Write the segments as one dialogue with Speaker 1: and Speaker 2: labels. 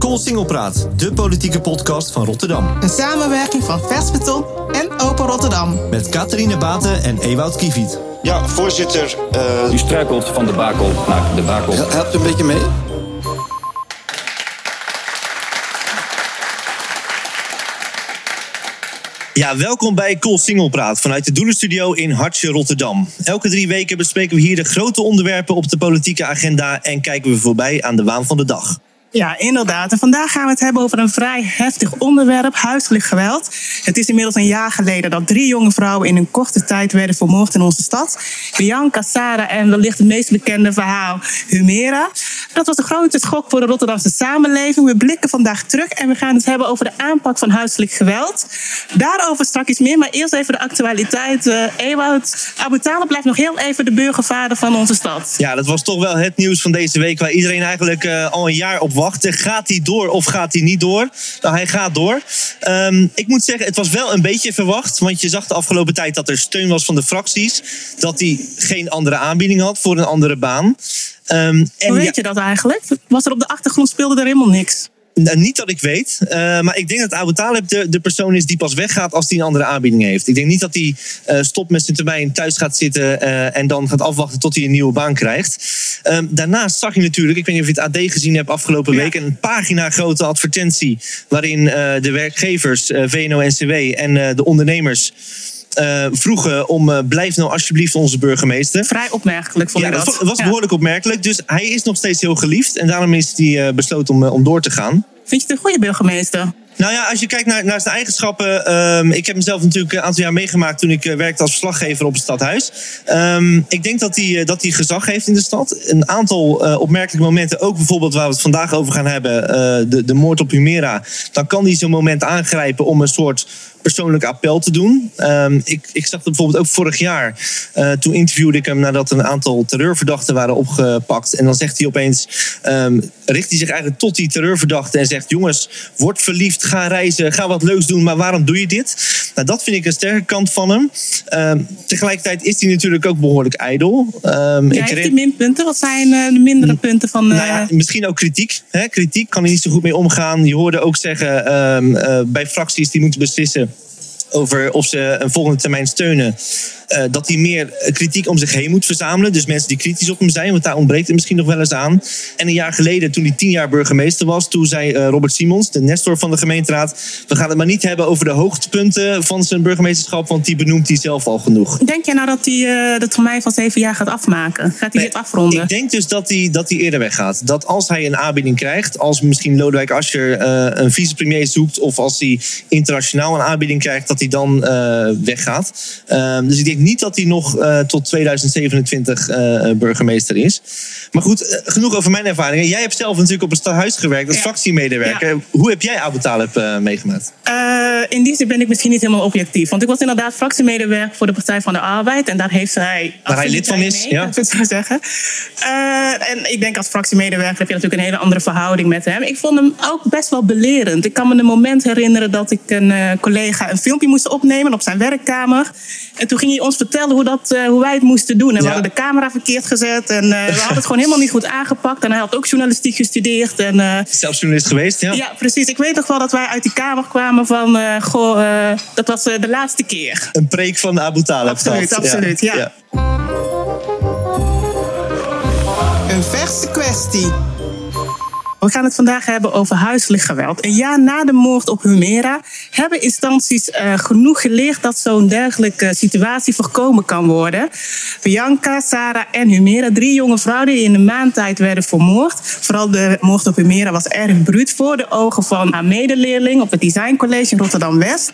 Speaker 1: Koolsingelpraat, de politieke podcast van Rotterdam.
Speaker 2: Een samenwerking van Vers Beton en Open Rotterdam.
Speaker 1: Met Catharine Baten en Ewout Kieviet.
Speaker 3: Ja, voorzitter. Uh...
Speaker 4: U struikelt van de bakel naar de bakel.
Speaker 3: Helpt u een beetje mee?
Speaker 1: Ja, welkom bij Cool Singelpraat vanuit de Doelenstudio in Hartje, Rotterdam. Elke drie weken bespreken we hier de grote onderwerpen op de politieke agenda en kijken we voorbij aan de waan van de dag.
Speaker 2: Ja, inderdaad. En vandaag gaan we het hebben over een vrij heftig onderwerp, huiselijk geweld. Het is inmiddels een jaar geleden dat drie jonge vrouwen in een korte tijd werden vermoord in onze stad. Bianca, Sarah en wellicht het meest bekende verhaal, Humera. Dat was een grote schok voor de Rotterdamse samenleving. We blikken vandaag terug en we gaan het hebben over de aanpak van huiselijk geweld. Daarover straks meer, maar eerst even de actualiteit. Uh, Ewout, Abu blijft nog heel even de burgervader van onze stad.
Speaker 1: Ja, dat was toch wel het nieuws van deze week waar iedereen eigenlijk uh, al een jaar op Gaat hij door of gaat hij niet door? Nou, hij gaat door. Um, ik moet zeggen, het was wel een beetje verwacht. Want je zag de afgelopen tijd dat er steun was van de fracties. Dat hij geen andere aanbieding had voor een andere baan.
Speaker 2: Um, en Hoe weet je dat eigenlijk? Was er op de achtergrond speelde er helemaal niks?
Speaker 1: Nou, niet dat ik weet, uh, maar ik denk dat Abu Talib de, de persoon is die pas weggaat als hij een andere aanbieding heeft. Ik denk niet dat hij uh, stopt met zijn termijn thuis gaat zitten uh, en dan gaat afwachten tot hij een nieuwe baan krijgt. Um, daarnaast zag je natuurlijk, ik weet niet of je het AD gezien hebt afgelopen week, een pagina grote advertentie waarin de werkgevers, VNO-NCW en de ondernemers uh, vroegen om uh, blijf nou alsjeblieft onze burgemeester.
Speaker 2: Vrij opmerkelijk vond
Speaker 1: ja,
Speaker 2: dat.
Speaker 1: dat. was behoorlijk opmerkelijk. Dus hij is nog steeds heel geliefd. En daarom is hij uh, besloten om, om door te gaan.
Speaker 2: Vind je het een goede burgemeester?
Speaker 1: Nou ja, als je kijkt naar, naar zijn eigenschappen. Um, ik heb mezelf natuurlijk een aantal jaar meegemaakt toen ik uh, werkte als verslaggever op het stadhuis. Um, ik denk dat hij, uh, dat hij gezag heeft in de stad. Een aantal uh, opmerkelijke momenten, ook bijvoorbeeld waar we het vandaag over gaan hebben, de, de moord op Humera. Dan kan hij zo'n moment aangrijpen om een soort persoonlijk appel te doen. Um, ik, ik zag dat bijvoorbeeld ook vorig jaar. Uh, toen interviewde ik hem nadat een aantal terreurverdachten waren opgepakt. En dan zegt hij opeens, um, richt hij zich eigenlijk tot die terreurverdachten en zegt: Jongens, word verliefd, ga reizen, ga wat leuks doen, maar waarom doe je dit? Nou, dat vind ik een sterke kant van hem. Um, tegelijkertijd is hij natuurlijk ook behoorlijk ijdel.
Speaker 2: Um, ja, heeft hij minpunten? Wat zijn uh, de mindere punten van. Uh...
Speaker 1: Nou ja, misschien ook kritiek. Hè? Kritiek kan hij niet zo goed mee omgaan. Je hoorde ook zeggen bij fracties die moeten beslissen over of ze een volgende termijn steunen. Uh, dat hij meer kritiek om zich heen moet verzamelen. Dus mensen die kritisch op hem zijn, want daar ontbreekt het misschien nog wel eens aan. En een jaar geleden, toen hij tien jaar burgemeester was, toen zei uh, Robert Simons, de nestor van de gemeenteraad: We gaan het maar niet hebben over de hoogtepunten van zijn burgemeesterschap, want die benoemt hij zelf al genoeg.
Speaker 2: Denk jij nou dat hij uh, de termijn van zeven jaar gaat afmaken? Gaat hij nee, dit afronden?
Speaker 1: Ik denk dus dat hij, dat hij eerder weggaat. Dat als hij een aanbieding krijgt, als misschien Lodewijk Asscher een vicepremier zoekt, of als hij internationaal een aanbieding krijgt, dat hij dan weggaat. Ehm, dus ik denk niet dat hij nog uh, tot 2027 uh, burgemeester is. Maar goed, genoeg over mijn ervaringen. Jij hebt zelf natuurlijk op het stadhuis gewerkt als ja. fractiemedewerker. Ja. Hoe heb jij Abu Talib meegemaakt?
Speaker 2: in die zin ben ik misschien niet helemaal objectief. Want ik was inderdaad fractiemedewerker voor de Partij van de Arbeid. En daar heeft hij...
Speaker 1: Waar hij lid van is,
Speaker 2: mee, ja. Dat zou zeggen. en ik denk als fractiemedewerker heb je natuurlijk een hele andere verhouding met hem. Ik vond hem ook best wel belerend. Ik kan me een moment herinneren dat ik een collega een filmpje moest opnemen op zijn werkkamer. En toen ging hij ons vertellen hoe, dat, uh, hoe wij het moesten doen. En we ja. hadden de camera verkeerd gezet. En uh, we hadden het gewoon helemaal niet goed aangepakt. En hij had ook journalistiek gestudeerd. En, uh,
Speaker 1: Zelfs journalist geweest, ja.
Speaker 2: Ja, precies. Ik weet nog wel dat wij uit die kamer kwamen van... goh, dat was de laatste keer.
Speaker 1: Een preek van Abu Talib.
Speaker 2: Absoluut, absoluut, ja. ja.
Speaker 5: Een verse kwestie.
Speaker 2: We gaan het vandaag hebben over huiselijk geweld. Een jaar na de moord op Humera hebben instanties uh, genoeg geleerd dat zo'n dergelijke situatie voorkomen kan worden. Bianca, Sarah en Humera, drie jonge vrouwen die in een maand tijd werden vermoord. Vooral de moord op Humera was erg bruut voor de ogen van haar medeleerling op het Design College in Rotterdam-West.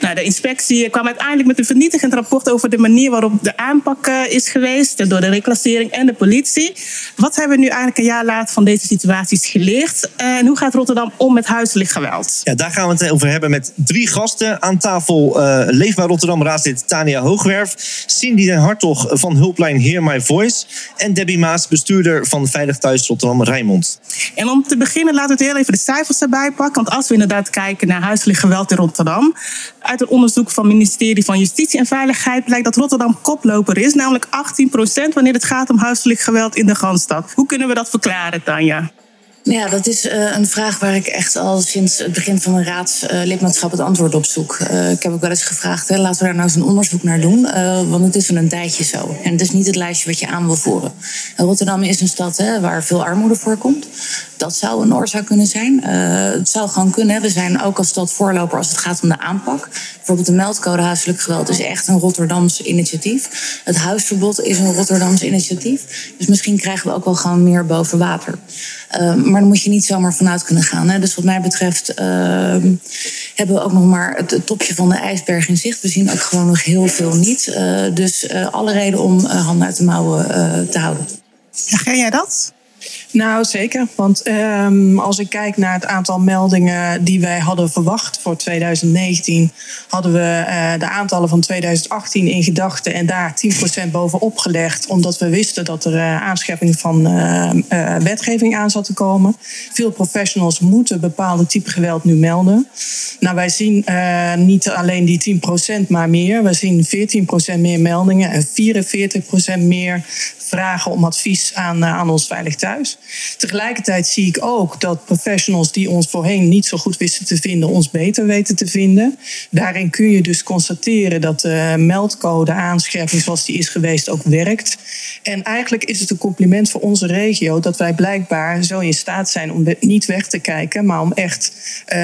Speaker 2: Nou, de inspectie kwam uiteindelijk met een vernietigend rapport over de manier waarop de aanpak uh, is geweest door de reclassering en de politie. Wat hebben we nu eigenlijk een jaar later van deze situaties geleerd? En hoe gaat Rotterdam om met huiselijk geweld?
Speaker 1: Ja, daar gaan we het over hebben met drie gasten aan tafel. Uh, Leefbaar Rotterdam raadslid Tania Hoogwerf, Cindy den Hartog van hulplijn Hear My Voice en Debbie Maas, bestuurder van Veilig Thuis Rotterdam Rijnmond.
Speaker 2: En om te beginnen laten we heel even de cijfers erbij pakken. Want als we inderdaad kijken naar huiselijk geweld in Rotterdam, uit het onderzoek van het ministerie van Justitie en Veiligheid blijkt dat Rotterdam koploper is, namelijk 18 procent wanneer het gaat om huiselijk geweld in de Randstad. Hoe kunnen we dat verklaren, Tanja?
Speaker 6: Ja, dat is uh, een vraag waar ik echt al sinds het begin van mijn raadslidmaatschap uh, het antwoord op zoek. Uh, ik heb ook wel eens gevraagd, hè, laten we daar nou eens een onderzoek naar doen. want het is al een tijdje zo. En het is niet het lijstje wat je aan wil voeren. Rotterdam is een stad hè, waar veel armoede voorkomt. Dat zou een oorzaak kunnen zijn. het zou gewoon kunnen. We zijn ook als stad voorloper als het gaat om de aanpak. Bijvoorbeeld de meldcode huiselijk geweld is echt een Rotterdams initiatief. Het huisverbod is een Rotterdams initiatief. Dus misschien krijgen we ook wel gewoon meer boven water. Maar daar moet je niet zomaar vanuit kunnen gaan. Hè. Dus wat mij betreft uh, hebben we ook nog maar het, topje van de ijsberg in zicht. We zien ook gewoon nog heel veel niet. Uh, dus uh, alle reden om handen uit de mouwen te houden.
Speaker 2: Ja, ga jij dat?
Speaker 7: Nou, zeker. Want um, als ik kijk naar het aantal meldingen die wij hadden verwacht voor 2019, hadden we uh, de aantallen van 2018 in gedachten en daar 10% bovenop gelegd, omdat we wisten dat er uh, van uh, wetgeving aan zat te komen. Veel professionals moeten bepaalde type geweld nu melden. Nou, wij zien niet alleen die 10%, maar meer. We zien 14% meer meldingen en 44% meer vragen om advies aan, aan ons Veilig Thuis. Tegelijkertijd zie ik ook dat professionals die ons voorheen niet zo goed wisten te vinden, ons beter weten te vinden. Daarin kun je dus constateren dat de meldcode aanscherping zoals die is geweest ook werkt. En eigenlijk is het een compliment voor onze regio dat wij blijkbaar zo in staat zijn om niet weg te kijken, maar om echt uh,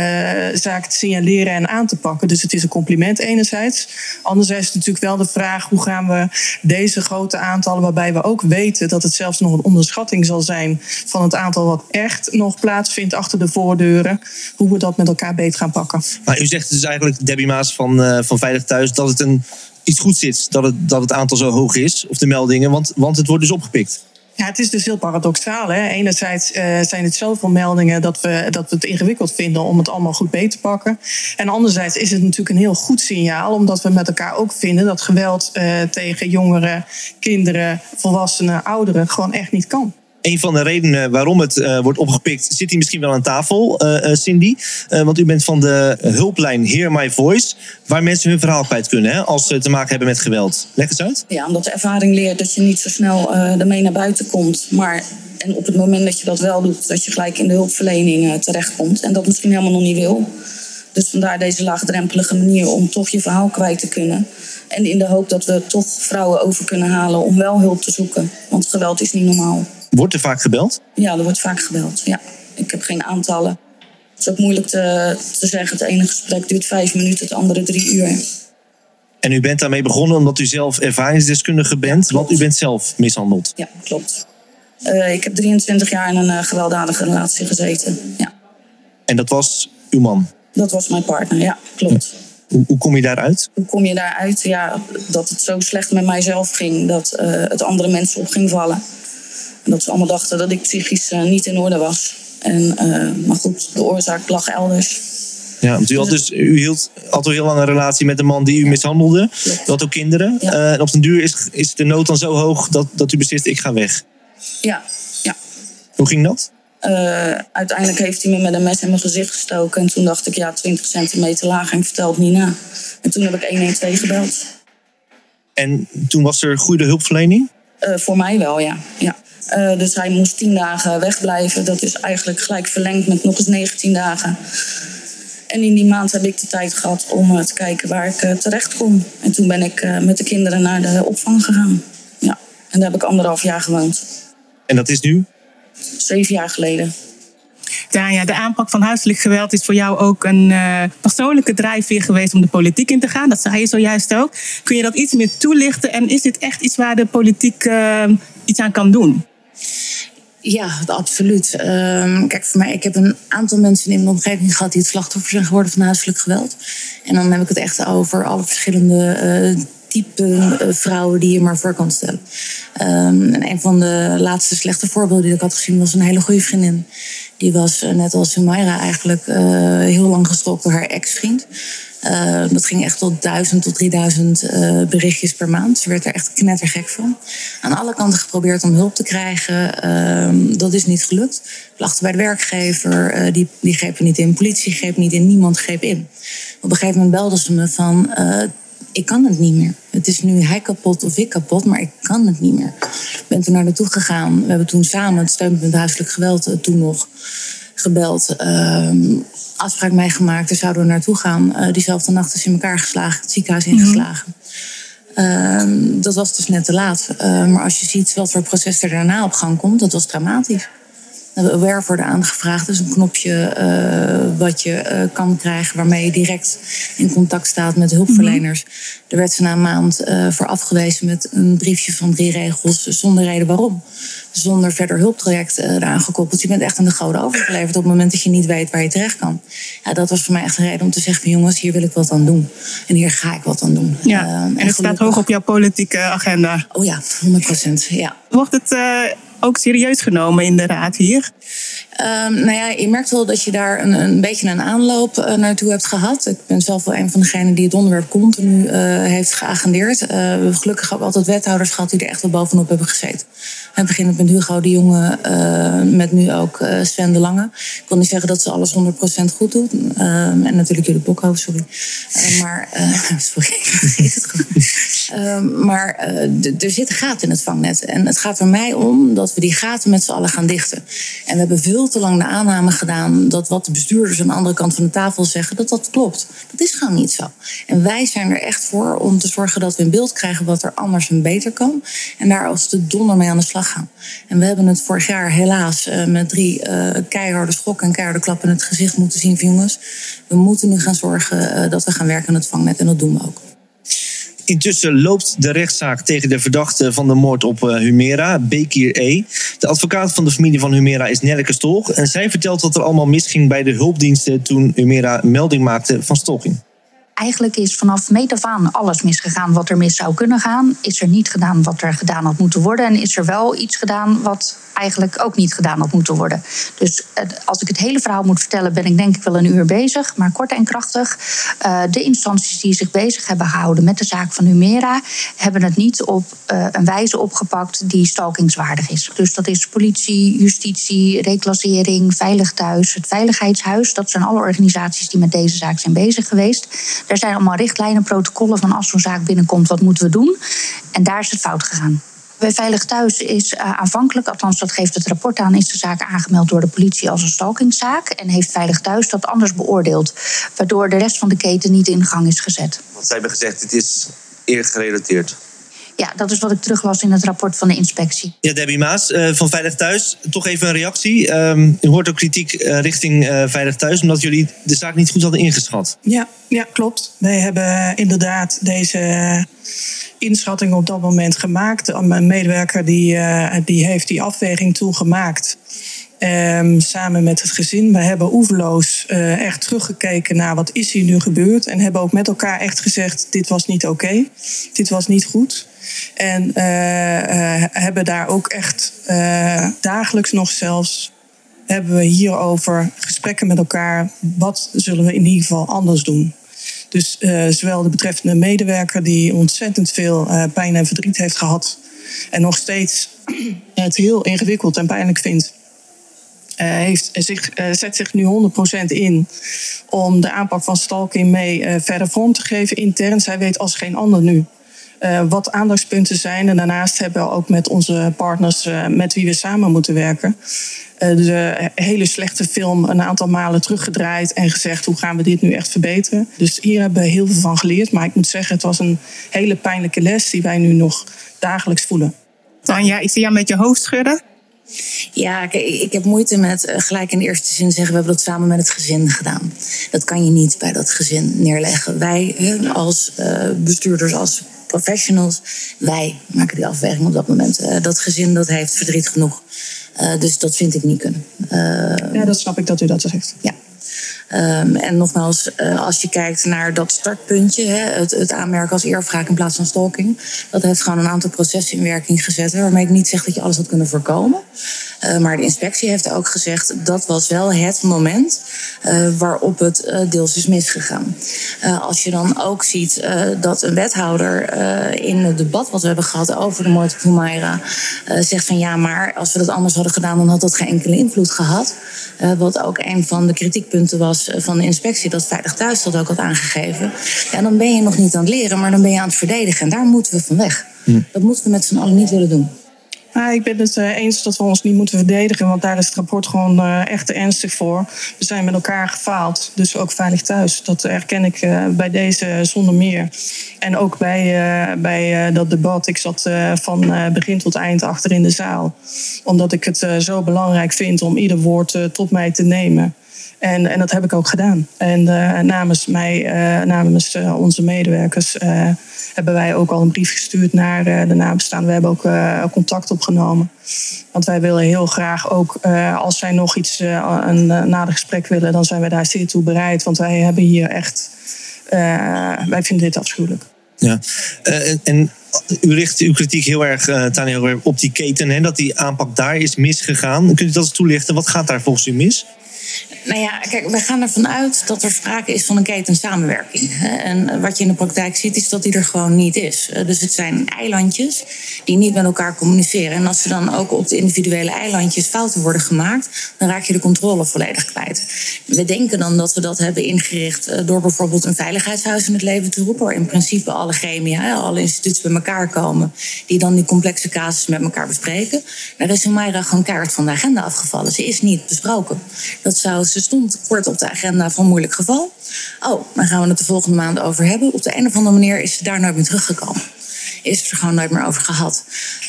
Speaker 7: zaken te signaleren en aan te pakken. Dus het is een compliment enerzijds. Anderzijds is natuurlijk wel de vraag hoe gaan we deze grote aantallen, waarbij we ook weten dat het zelfs nog een onderschatting zal zijn van het aantal wat echt nog plaatsvindt achter de voordeuren. Hoe we dat met elkaar beter gaan pakken.
Speaker 1: Maar u zegt dus eigenlijk, Debbie Maas van, uh, van Veilig Thuis, dat het een, iets goed zit. Dat het, dat het aantal zo hoog is, of de meldingen, want, want het wordt dus opgepikt.
Speaker 7: Ja, het is dus heel paradoxaal. Hè? Enerzijds uh, zijn het zoveel meldingen dat we, dat we het ingewikkeld vinden om het allemaal goed beter te pakken. En anderzijds is het natuurlijk een heel goed signaal, omdat we met elkaar ook vinden dat geweld uh, tegen jongeren, kinderen, volwassenen, ouderen gewoon echt niet kan
Speaker 1: een van de redenen waarom het uh, wordt opgepikt, zit hier misschien wel aan tafel, uh, uh, Cindy. want u bent van de hulplijn Hear My Voice, waar mensen hun verhaal kwijt kunnen hè, als ze te maken hebben met geweld. Leg eens uit.
Speaker 8: Ja, omdat de ervaring leert dat je niet zo snel ermee naar buiten komt. Maar en op het moment dat je dat wel doet, dat je gelijk in de hulpverlening terechtkomt. En dat misschien helemaal nog niet wil. Dus vandaar deze laagdrempelige manier om toch je verhaal kwijt te kunnen. En in de hoop dat we toch vrouwen over kunnen halen om wel hulp te zoeken. Want geweld is niet normaal.
Speaker 1: Wordt er vaak gebeld?
Speaker 8: Ja, er wordt vaak gebeld. Ja. Ik heb geen aantallen. Het is ook moeilijk te, te zeggen. Het ene gesprek duurt vijf minuten, het andere drie uur.
Speaker 1: En u bent daarmee begonnen omdat u zelf ervaringsdeskundige bent, want u bent zelf mishandeld.
Speaker 8: Ja, klopt. Uh, ik heb 23 jaar in een uh, gewelddadige relatie gezeten. Ja.
Speaker 1: En dat was uw man?
Speaker 8: Dat was mijn partner, ja, klopt.
Speaker 1: Hoe, hoe, kom je daaruit?
Speaker 8: Hoe kom je daaruit? Ja, dat het zo slecht met mijzelf ging dat uh, het andere mensen op ging vallen. En dat ze allemaal dachten dat ik psychisch uh, niet in orde was. En, uh, maar goed, de oorzaak lag elders.
Speaker 1: Ja, want u, had dus, u hield al een heel lange relatie met een man die u mishandelde. U had ook kinderen. Ja. Uh, en op den duur is, is de nood dan zo hoog dat, dat u beslist, ik ga weg.
Speaker 8: Ja, ja.
Speaker 1: Hoe ging dat?
Speaker 8: Uh, uiteindelijk heeft hij me met een mes in mijn gezicht gestoken. En toen dacht ik, ja, 20 centimeter lager en vertelt niet na. En toen heb ik 112 gebeld.
Speaker 1: En toen was er goede hulpverlening?
Speaker 8: Uh, voor mij wel, ja. ja. Uh, dus hij moest 10 dagen wegblijven. Dat is eigenlijk gelijk verlengd met nog eens 19 dagen. En in die maand heb ik de tijd gehad om te kijken waar ik terecht kon. En toen ben ik met de kinderen naar de opvang gegaan. Ja. En daar heb ik anderhalf jaar gewoond.
Speaker 1: En dat is nu?
Speaker 8: zeven jaar geleden.
Speaker 2: Tanja, de aanpak van huiselijk geweld is voor jou ook een uh, persoonlijke drijfveer geweest om de politiek in te gaan. Dat zei je zojuist ook. Kun je dat iets meer toelichten? En is dit echt iets waar de politiek uh, iets aan kan doen?
Speaker 6: Ja, absoluut. Uh, kijk, voor mij, ik heb een aantal mensen in mijn omgeving gehad die het slachtoffer zijn geworden van huiselijk geweld. En dan heb ik het echt over alle verschillende uh, type uh, vrouwen die je maar voor kan stellen. Um, en een van de laatste slechte voorbeelden die ik had gezien was een hele goede vriendin. Die was uh, net als Sumaira eigenlijk heel lang gestopt door haar ex-vriend. Uh, dat ging echt tot 1000 tot 3000 uh, berichtjes per maand. Ze werd er echt knettergek van. Aan alle kanten geprobeerd om hulp te krijgen. Uh, dat is niet gelukt. Klachten bij de werkgever, uh, die, die grepen niet in. Politie greep niet in. Niemand greep in. Op een gegeven moment belden ze me van ik kan het niet meer. Het is nu hij kapot of ik kapot, maar ik kan het niet meer. Ik ben toen naar naartoe gegaan. We hebben toen samen het steunpunt huiselijk geweld eh, toen nog gebeld. ehm, afspraak meegemaakt, daar zouden we naartoe gaan. Eh, diezelfde nacht is in elkaar geslagen, het ziekenhuis ingeslagen. Ehm, dat was dus net te laat. Eh, maar als je ziet wat voor proces er daarna op gang komt, dat was dramatisch. Aware worden aangevraagd. Dat is een knopje eh, wat je eh, kan krijgen waarmee je direct in contact staat met hulpverleners. Er werd ze na een maand eh, voor afgewezen met een briefje van drie regels zonder reden waarom. Zonder verder hulptraject eh, eraan gekoppeld. Je bent echt aan de goden overgeleverd op het moment dat je niet weet waar je terecht kan. Ja, dat was voor mij echt een reden om te zeggen van jongens, hier wil ik wat aan doen. En hier ga ik wat aan doen.
Speaker 2: Ja, en het staat hoog op jouw politieke agenda.
Speaker 6: Oh ja, 100 procent. Ja.
Speaker 2: Wordt het eh, ook serieus genomen in de raad hier?
Speaker 6: Ehm, nou ja, je merkt wel dat je daar een, een beetje een aanloop eh, naartoe hebt gehad. Ik ben zelf wel een van degenen die het onderwerp continu eh, heeft geagendeerd. Eh, we hebben gelukkig ook altijd wethouders gehad die er echt wel bovenop hebben gezeten. We beginnen met Hugo de Jonge, eh, met nu ook eh, Sven de Lange. Ik wil niet zeggen dat ze alles 100% goed doen. Ehm, en natuurlijk jullie Bokhoofd, sorry. Eh, maar, eh, sorry, ik vergeet het gewoon. Maar eh, er zitten gaten in het vangnet. En het gaat er mij om dat we die gaten met z'n allen gaan dichten. En we hebben veel te lang de aanname gedaan dat wat de bestuurders aan de andere kant van de tafel zeggen, dat dat klopt. Dat is gewoon niet zo. En wij zijn er echt voor om te zorgen dat we een beeld krijgen wat er anders en beter kan. En daar als de donder mee aan de slag En we hebben het vorig jaar helaas eh, met drie eh, keiharde schokken en keiharde klappen in het gezicht moeten zien van jongens. We moeten nu gaan zorgen eh, dat we gaan werken aan het vangnet. En dat doen we ook.
Speaker 1: Intussen loopt de rechtszaak tegen de verdachte van de moord op Humera, Bekir E. De advocaat van de familie van Humera is Nelleke Stolk. En zij vertelt wat er allemaal misging bij de hulpdiensten toen Humera melding maakte van stalking.
Speaker 9: Eigenlijk is vanaf meet af aan alles misgegaan wat er mis zou kunnen gaan. Is er niet gedaan wat er gedaan had moeten worden. En is er wel iets gedaan wat eigenlijk ook niet gedaan had moeten worden. Dus eh, als ik het hele verhaal moet vertellen, ben ik denk ik wel een uur bezig. Maar kort en krachtig. eh, de instanties die zich bezig hebben gehouden met de zaak van Humera... hebben het niet op eh, een wijze opgepakt die stalkingswaardig is. Dus dat is politie, justitie, reclassering, Veilig Thuis, het Veiligheidshuis. Dat zijn alle organisaties die met deze zaak zijn bezig geweest. Er zijn allemaal richtlijnen, protocollen van als zo'n zaak binnenkomt, wat moeten we doen? En daar is het fout gegaan. Bij Veilig Thuis is uh, aanvankelijk, althans dat geeft het rapport aan, is de zaak aangemeld door de politie als een stalkingszaak. En heeft Veilig Thuis dat anders beoordeeld, waardoor de rest van de keten niet in gang is gezet.
Speaker 10: Want zij hebben gezegd, dit is eergerelateerd.
Speaker 9: Ja, dat is wat ik teruglas in het rapport van de inspectie.
Speaker 1: Ja, Debbie Maas uh, van Veilig Thuis. Toch even een reactie. Um, u hoort ook kritiek uh, richting uh, Veilig Thuis, omdat jullie de zaak niet goed hadden ingeschat.
Speaker 7: Ja, ja klopt. Wij hebben inderdaad deze inschatting op dat moment gemaakt. Een medewerker die, die heeft die afweging toen gemaakt. Um, samen met het gezin. We hebben oeverloos uh, echt teruggekeken naar wat is hier nu gebeurd. En hebben ook met elkaar echt gezegd, dit was niet oké. Dit was niet goed. En uh, uh, hebben daar ook echt dagelijks nog zelfs... hebben we hierover gesprekken met elkaar. Wat zullen we in ieder geval anders doen? Dus zowel de betreffende medewerker die ontzettend veel pijn en verdriet heeft gehad... en nog steeds het heel ingewikkeld en pijnlijk vindt... Heeft zich, uh, zet zich nu 100% in om de aanpak van stalking mee uh, verder vorm te geven intern. Zij weet als geen ander nu wat aandachtspunten zijn. En daarnaast hebben we ook met onze partners met wie we samen moeten werken... de hele slechte film een aantal malen teruggedraaid en gezegd... hoe gaan we dit nu echt verbeteren? Dus hier hebben we heel veel van geleerd. Maar ik moet zeggen, het was een hele pijnlijke les die wij nu nog dagelijks voelen.
Speaker 2: Tanja, ik zie jou met je hoofd schudden.
Speaker 6: Ja, ik, ik, heb moeite met uh, gelijk in de eerste zin zeggen... we hebben dat samen met het gezin gedaan. Dat kan je niet bij dat gezin neerleggen. Wij als uh, bestuurders, als professionals... wij maken die afweging op dat moment. dat gezin dat heeft verdriet genoeg. dus dat vind ik niet kunnen.
Speaker 7: ja, dat snap ik dat u dat zegt.
Speaker 6: Ja. Um, en nogmaals, uh, als je kijkt naar dat startpuntje, hè, het, het, aanmerken als eerwraak in plaats van stalking, dat heeft gewoon een aantal processen in werking gezet, waarmee ik niet zeg dat je alles had kunnen voorkomen. Uh, maar de inspectie heeft ook gezegd dat was wel het moment uh, waarop het uh, deels is misgegaan. als je dan ook ziet dat een wethouder in het debat wat we hebben gehad over de moord op Humaira zegt van ja, maar als we dat anders hadden gedaan, dan had dat geen enkele invloed gehad. wat ook een van de kritiekpunten was van de inspectie, dat Veilig Thuis dat ook had aangegeven. Ja, dan ben je nog niet aan het leren, maar dan ben je aan het verdedigen. En daar moeten we van weg. Hm. Dat moeten we met z'n allen niet willen doen.
Speaker 7: Nou, ik ben het uh, eens dat we ons niet moeten verdedigen, want daar is het rapport gewoon uh, echt ernstig voor. We zijn met elkaar gefaald, dus ook veilig thuis. Dat herken ik uh, bij deze zonder meer. En ook bij, bij dat debat. Ik zat van begin tot eind achter in de zaal, omdat ik het zo belangrijk vind om ieder woord tot mij te nemen. En, en dat heb ik ook gedaan. En namens mij, namens onze medewerkers hebben wij ook al een brief gestuurd naar eh, de nabestaanden. We hebben ook eh, contact opgenomen. Want wij willen heel graag ook, eh, als zij nog iets, een nader gesprek willen, dan zijn wij daar zeer toe bereid. Want wij hebben hier echt, wij vinden dit afschuwelijk.
Speaker 1: Ja, en, en u richt uw kritiek heel erg, uh, Tanja, op die keten. Hè, dat die aanpak daar is misgegaan. Kunt u dat toelichten? Wat gaat daar volgens u mis?
Speaker 6: Nou ja, kijk, wij gaan ervan uit dat er sprake is van een ketensamenwerking. En wat je in de praktijk ziet, is dat die er gewoon niet is. Dus het zijn eilandjes die niet met elkaar communiceren. En als er dan ook op de individuele eilandjes fouten worden gemaakt, dan raak je de controle volledig kwijt. We denken dan dat we dat hebben ingericht eh, door bijvoorbeeld een veiligheidshuis in het leven te roepen, waar in principe alle gremia, alle instituties bij elkaar komen, die dan die complexe casus met elkaar bespreken. Daar is Humaira gewoon kaart van de agenda afgevallen. Ze is niet besproken. Dat ze stond kort op de agenda van moeilijk geval. Oh, dan gaan we het de volgende maand over hebben. Op de een of andere manier is ze daar nooit meer teruggekomen is er gewoon nooit meer over gehad.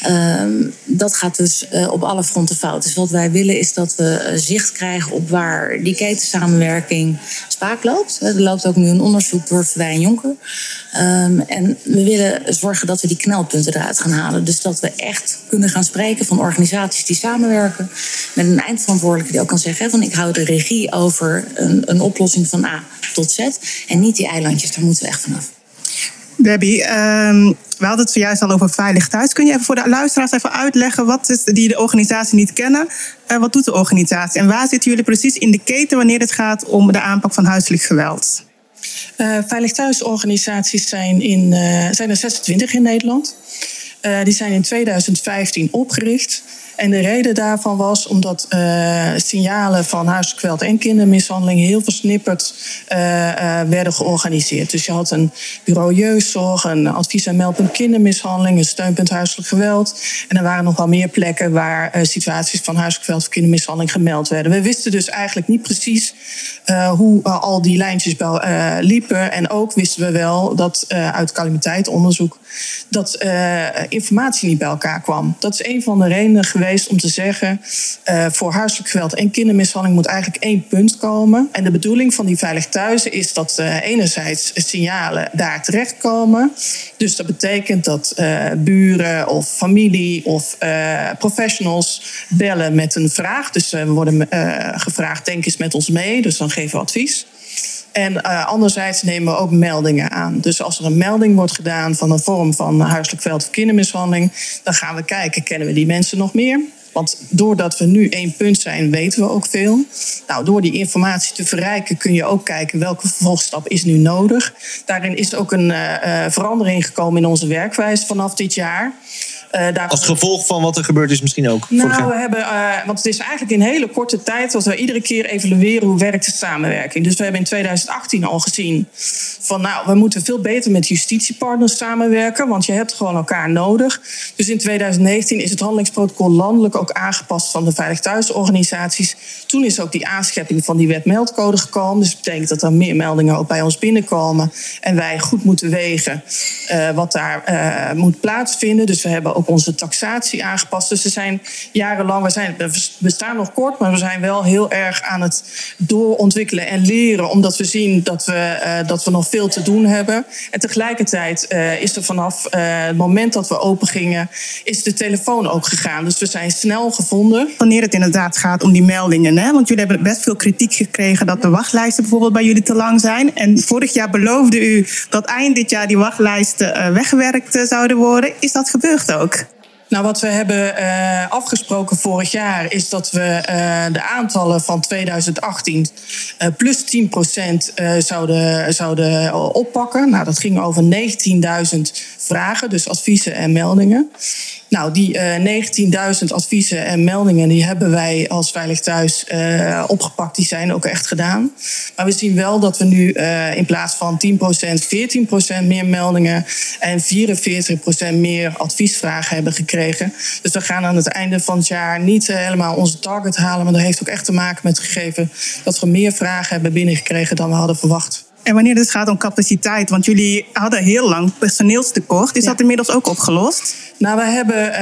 Speaker 6: Um, dat gaat dus uh, op alle fronten fout. Dus wat wij willen is dat we uh, zicht krijgen op waar die ketensamenwerking spaak loopt. Er loopt ook nu een onderzoek door Verwijn Jonker. Um, en we willen zorgen dat we die knelpunten eruit gaan halen. Dus dat we echt kunnen gaan spreken van organisaties die samenwerken. Met een eindverantwoordelijke die ook kan zeggen: van ik hou de regie over een, een oplossing van A tot Z. En niet die eilandjes, daar moeten we echt vanaf.
Speaker 2: Debbie, um, we hadden het zojuist al over veilig thuis. Kun je even voor de luisteraars even uitleggen wat is die de organisatie niet kennen? Uh, wat doet de organisatie en waar zitten jullie precies in de keten wanneer het gaat om de aanpak van huiselijk geweld?
Speaker 7: Uh, veilig thuisorganisaties zijn, in, uh, zijn er 26 in Nederland. die zijn in 2015 opgericht. En de reden daarvan was omdat uh, signalen van huiselijk geweld en kindermishandeling heel versnipperd uh, uh, werden georganiseerd. Dus je had een bureau jeugdzorg, een advies- en meldpunt kindermishandeling, een steunpunt huiselijk geweld. En er waren nog wel meer plekken waar situaties van huiselijk geweld of kindermishandeling gemeld werden. We wisten dus eigenlijk niet precies hoe al die lijntjes liepen. En ook wisten we wel dat uit calamiteitsonderzoek dat informatie niet bij elkaar kwam. Dat is een van de redenen geweest om te zeggen: uh, voor huiselijk geweld en kindermishandeling moet eigenlijk één punt komen. En de bedoeling van die veilig thuis is dat uh, enerzijds signalen daar terechtkomen. Dus dat betekent dat uh, buren of familie of professionals bellen met een vraag. Dus we worden gevraagd: denk eens met ons mee. Dus dan geven we advies. En uh, anderzijds nemen we ook meldingen aan. Dus als er een melding wordt gedaan van een vorm van huiselijk geweld of kindermishandeling, dan gaan we kijken, kennen we die mensen nog meer? Want doordat we nu één punt zijn, weten we ook veel. Nou, door die informatie te verrijken kun je ook kijken welke vervolgstap is nu nodig. Daarin is ook een uh, verandering gekomen in onze werkwijze vanaf dit jaar.
Speaker 1: Uh, Als gevolg van wat er gebeurd is misschien ook?
Speaker 7: Nou, we hebben, uh, want het is eigenlijk in hele korte tijd dat we iedere keer evalueren hoe werkt de samenwerking. Dus we hebben in 2018 al gezien van nou, we moeten veel beter met justitiepartners samenwerken, want je hebt gewoon elkaar nodig. Dus in 2019 is het handelingsprotocol landelijk ook aangepast van de Veilig Thuisorganisaties. Toen is ook die aanschepping van die wet meldcode gekomen. Dus dat betekent dat er meer meldingen ook bij ons binnenkomen. En wij goed moeten wegen uh, wat daar uh, moet plaatsvinden. Dus we hebben ook onze taxatie aangepast. Dus ze zijn jarenlang, we, zijn, we bestaan nog kort, maar we zijn wel heel erg aan het doorontwikkelen en leren, omdat we zien dat we, uh, dat we nog veel te doen hebben. En tegelijkertijd uh, is er vanaf uh, het moment dat we open gingen, is de telefoon ook gegaan. Dus we zijn snel gevonden.
Speaker 2: Wanneer het inderdaad gaat om die meldingen, hè? want jullie hebben best veel kritiek gekregen dat de wachtlijsten bijvoorbeeld bij jullie te lang zijn. En vorig jaar beloofde u dat eind dit jaar die wachtlijsten weggewerkt zouden worden. Is dat gebeurd ook?
Speaker 7: Nou, wat we hebben uh, afgesproken vorig jaar is dat we uh, de aantallen van 2018 uh, plus 10% zouden, zouden oppakken. Nou, dat ging over 19.000 vragen, dus adviezen en meldingen. Nou, die uh, 19.000 adviezen en meldingen, die hebben wij als Veilig Thuis opgepakt. Die zijn ook echt gedaan. Maar we zien wel dat we nu in plaats van 10%, 14% meer meldingen en 44% meer adviesvragen hebben gekregen. Dus we gaan aan het einde van het jaar niet helemaal onze target halen. Maar dat heeft ook echt te maken met het gegeven dat we meer vragen hebben binnengekregen dan we hadden verwacht.
Speaker 2: En wanneer het gaat om capaciteit, want jullie hadden heel lang personeelstekort, is dat inmiddels ook opgelost?
Speaker 7: Nou, we hebben, uh,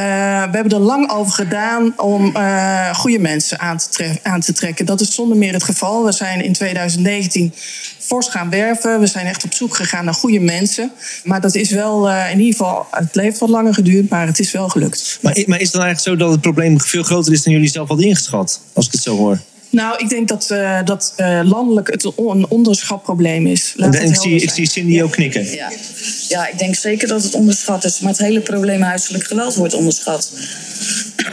Speaker 7: we hebben er lang over gedaan om uh, goede mensen aan te, aan te trekken. Dat is zonder meer het geval. We zijn in 2019 fors gaan werven. We zijn echt op zoek gegaan naar goede mensen. Maar dat is wel uh, in ieder geval, het heeft wat langer geduurd, maar het is wel gelukt.
Speaker 1: Maar, maar is het dan eigenlijk zo dat het probleem veel groter is dan jullie zelf hadden ingeschat? Als ik het zo hoor.
Speaker 7: Nou, ik denk dat, uh, dat uh, landelijk het een onderschatprobleem is.
Speaker 1: Laat ik zie, ik zie Cindy ook knikken.
Speaker 8: Ja. ja, ik denk zeker dat het onderschat is. Maar het hele probleem huiselijk geweld wordt onderschat.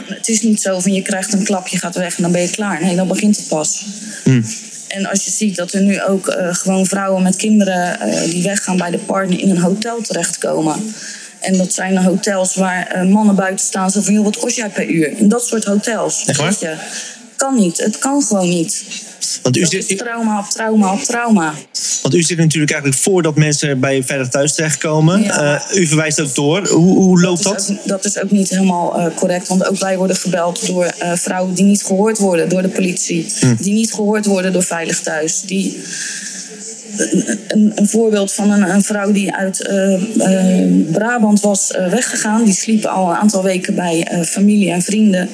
Speaker 8: Het is niet zo van je krijgt een klap, je gaat weg en dan ben je klaar. Nee, dan begint het pas. Hmm. En als je ziet dat er nu ook uh, gewoon vrouwen met kinderen die weggaan bij de partner in een hotel terechtkomen. En dat zijn hotels waar mannen buiten staan. Zo van, joh, wat kost jij per uur? In dat soort hotels.
Speaker 1: Echt waar?
Speaker 8: Kan niet. Het kan gewoon niet.
Speaker 1: Want u zit,
Speaker 8: is trauma op trauma op trauma.
Speaker 1: Want u zit natuurlijk eigenlijk voordat mensen bij Veilig Thuis terechtkomen. Ja. Uh, u verwijst ook door. Hoe, hoe loopt dat?
Speaker 8: Dat is ook, dat is ook niet helemaal uh, correct. Want ook wij worden gebeld door uh, vrouwen die niet gehoord worden door de politie. Hm. Die niet gehoord worden door Veilig Thuis. Die een, een, voorbeeld van een, een vrouw die uit uh, uh, Brabant was uh, weggegaan. Die sliep al een aantal weken bij familie en vrienden.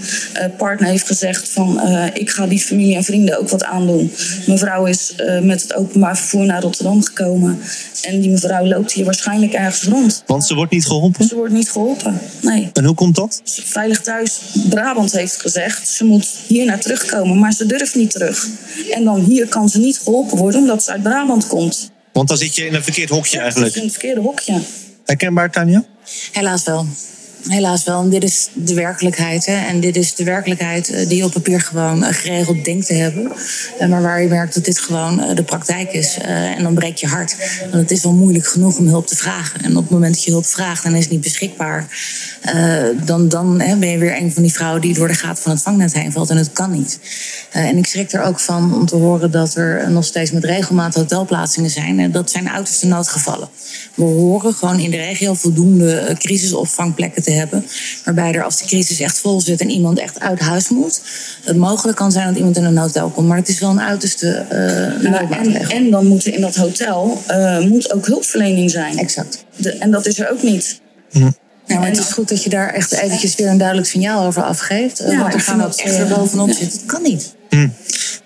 Speaker 8: partner heeft gezegd van ik ga die familie en vrienden ook wat aandoen. Mevrouw is met het openbaar vervoer naar Rotterdam gekomen. En die mevrouw loopt hier waarschijnlijk ergens rond.
Speaker 1: Want ze wordt niet geholpen?
Speaker 8: Ze wordt niet geholpen, nee.
Speaker 1: En hoe komt dat?
Speaker 8: Veilig Thuis Brabant heeft gezegd... ze moet hier naar terugkomen, maar ze durft niet terug. En dan hier kan ze niet geholpen worden omdat ze uit Brabant komt.
Speaker 1: Want dan zit je in een verkeerd hokje eigenlijk.
Speaker 8: Ja, in een verkeerde hokje.
Speaker 1: Herkenbaar, Tanja?
Speaker 6: Helaas wel. Helaas wel. En dit is de werkelijkheid. Hè? En dit is de werkelijkheid eh, die je op papier gewoon eh, geregeld denkt te hebben. Eh, maar waar je merkt dat dit gewoon de praktijk is. En dan breek je hart. Want het is wel moeilijk genoeg om hulp te vragen. En op het moment dat je hulp vraagt en is het niet beschikbaar. dan dan ben je weer een van die vrouwen die door de gaten van het vangnet heen valt. En het kan niet. En ik schrik er ook van om te horen dat er nog steeds met regelmaat hotelplaatsingen zijn. En dat zijn uiterste noodgevallen. We horen gewoon in de regio voldoende crisisopvangplekken te hebben. Waarbij er als de crisis echt vol zit en iemand echt uit huis moet. Het mogelijk kan zijn dat iemand in een hotel komt. Maar het is wel een uiterste uh,
Speaker 8: nou, en, en, dan moet er in dat hotel uh, moet ook hulpverlening zijn.
Speaker 6: Exact.
Speaker 8: De, en dat is er ook niet.
Speaker 6: Hm. Ja, maar het is goed dat je daar echt eventjes weer een duidelijk signaal over afgeeft.
Speaker 8: Ja,
Speaker 6: want er gaan ook echt er bovenop zit. Het kan niet.
Speaker 1: Hm.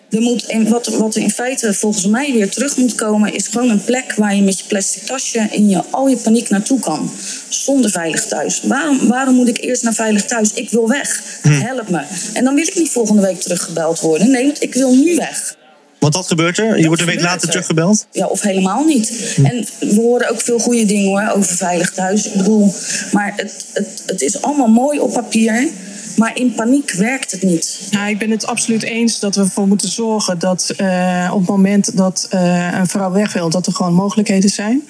Speaker 8: Er moet, en wat, wat er in feite volgens mij weer terug moet komen, is gewoon een plek waar je met je plastic tasje in je, al je paniek naartoe kan. Zonder veilig thuis. Waarom, waarom moet ik eerst naar veilig thuis? Ik wil weg. Help me. En dan wil ik niet volgende week teruggebeld worden. Nee, ik wil nu weg.
Speaker 1: Want wat gebeurt er? Je dat wordt een week later er. teruggebeld?
Speaker 8: Ja, of helemaal niet. Hm. En we horen ook veel goede dingen hoor, over veilig thuis. Ik bedoel, maar het, het, het is allemaal mooi op papier. Maar in paniek werkt het niet.
Speaker 7: Ja, ik ben het absoluut eens dat we ervoor moeten zorgen dat uh, op het moment dat uh, een vrouw weg wil, dat er gewoon mogelijkheden zijn.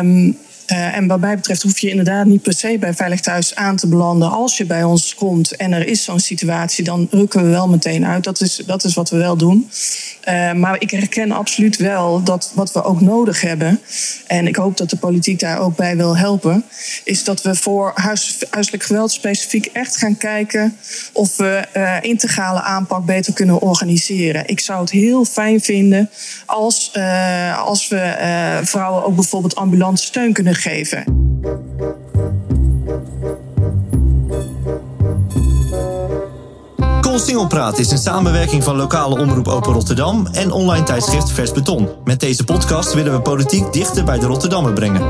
Speaker 7: Um, uh, en wat mij betreft hoef je inderdaad niet per se bij Veilig Thuis aan te belanden. Als je bij ons komt en er is zo'n situatie, dan rukken we wel meteen uit. Dat is, dat is wat we wel doen. Uh, maar ik herken absoluut wel dat wat we ook nodig hebben. En ik hoop dat de politiek daar ook bij wil helpen. Is dat we voor huis, huiselijk geweld specifiek echt gaan kijken of we uh, integrale aanpak beter kunnen organiseren. Ik zou het heel fijn vinden als, als we vrouwen ook bijvoorbeeld ambulante steun kunnen geven.
Speaker 11: Singelpraat is een samenwerking van lokale omroep Open Rotterdam en online tijdschrift Vers Beton. Met deze podcast willen we politiek dichter bij de Rotterdammer brengen.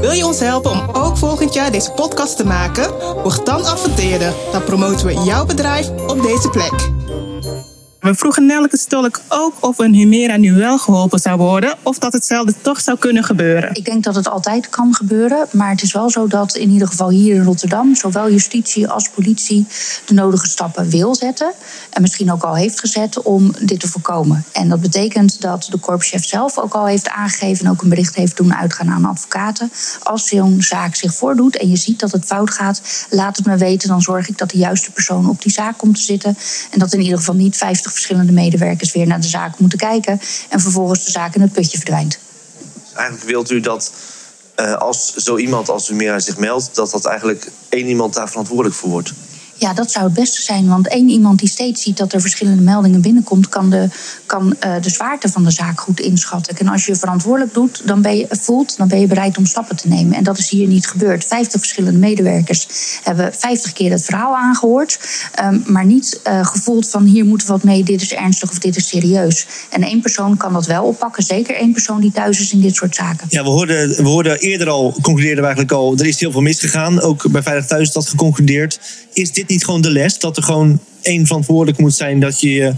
Speaker 2: Wil je ons helpen om ook volgend jaar deze podcast te maken? Word dan adverteren. Dan promoten we jouw bedrijf op deze plek. We vroegen Nelke Stolk ook of een Humera nu wel geholpen zou worden of dat hetzelfde toch zou kunnen gebeuren.
Speaker 9: Ik denk dat het altijd kan gebeuren, maar het is wel zo dat in ieder geval hier in Rotterdam zowel justitie als politie de nodige stappen wil zetten en misschien ook al heeft gezet om dit te voorkomen. En dat betekent dat de korpschef zelf ook al heeft aangegeven en ook een bericht heeft doen uitgaan aan advocaten. Als zo'n zaak zich voordoet en je ziet dat het fout gaat, laat het me weten. Dan zorg ik dat de juiste persoon op die zaak komt te zitten. En dat in ieder geval niet 50 verschillende medewerkers weer naar de zaak moeten kijken en vervolgens de zaak in het putje verdwijnt.
Speaker 10: Eigenlijk wilt u dat uh, als zo iemand als Humera zich meldt, dat dat eigenlijk één iemand daar verantwoordelijk voor wordt?
Speaker 9: Ja, dat zou het beste zijn. Want één iemand die steeds ziet dat er verschillende meldingen binnenkomt, kan de, kan, uh, de zwaarte van de zaak goed inschatten. En als je verantwoordelijk doet, dan ben je, voelt, dan ben je bereid om stappen te nemen. En dat is hier niet gebeurd. Vijftig verschillende medewerkers hebben vijftig keer het verhaal aangehoord, um, maar niet uh, gevoeld van hier moet wat mee, dit is ernstig of dit is serieus. En één persoon kan dat wel oppakken, zeker één persoon die thuis is in dit soort zaken.
Speaker 1: Ja, we hoorden, we hoorden eerder al, concludeerden we eigenlijk al, er is heel veel misgegaan. Ook bij Veilig Thuis is dat geconcludeerd. Is dit niet gewoon de les? Dat er gewoon één verantwoordelijk moet zijn dat je je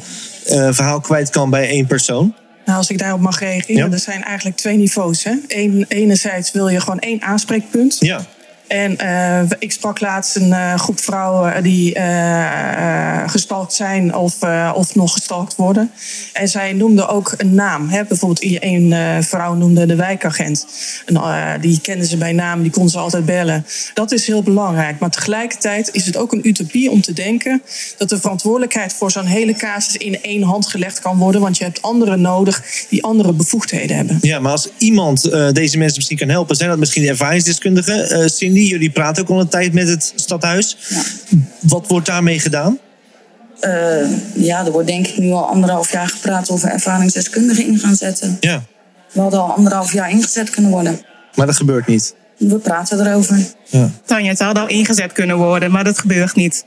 Speaker 1: uh, verhaal kwijt kan bij één persoon?
Speaker 7: Nou, als ik daarop mag reageren, ja. er zijn eigenlijk twee niveaus. Hè? Eén, enerzijds wil je gewoon één aanspreekpunt.
Speaker 1: Ja.
Speaker 7: En uh, ik sprak laatst een uh, groep vrouwen die uh, gestalkt zijn of, of nog gestalkt worden. En zij noemden ook een naam. Hè? Bijvoorbeeld een vrouw noemde de wijkagent. En, die kenden ze bij naam, die kon ze altijd bellen. Dat is heel belangrijk. Maar tegelijkertijd is het ook een utopie om te denken dat de verantwoordelijkheid voor zo'n hele casus in één hand gelegd kan worden. Want je hebt anderen nodig die andere bevoegdheden hebben.
Speaker 1: Ja, maar als iemand deze mensen misschien kan helpen, zijn dat misschien de ervaringsdeskundigen, Cindy? Jullie praten ook al een tijd met het stadhuis. Ja. Wat wordt daarmee gedaan?
Speaker 8: Uh, ja, er wordt denk ik nu al anderhalf jaar gepraat over ervaringsdeskundigen in gaan zetten.
Speaker 1: Ja.
Speaker 8: We hadden al anderhalf jaar ingezet kunnen worden.
Speaker 1: Maar dat gebeurt niet.
Speaker 8: We praten erover.
Speaker 1: Ja.
Speaker 2: Tanja, het had al ingezet kunnen worden, maar dat gebeurt niet.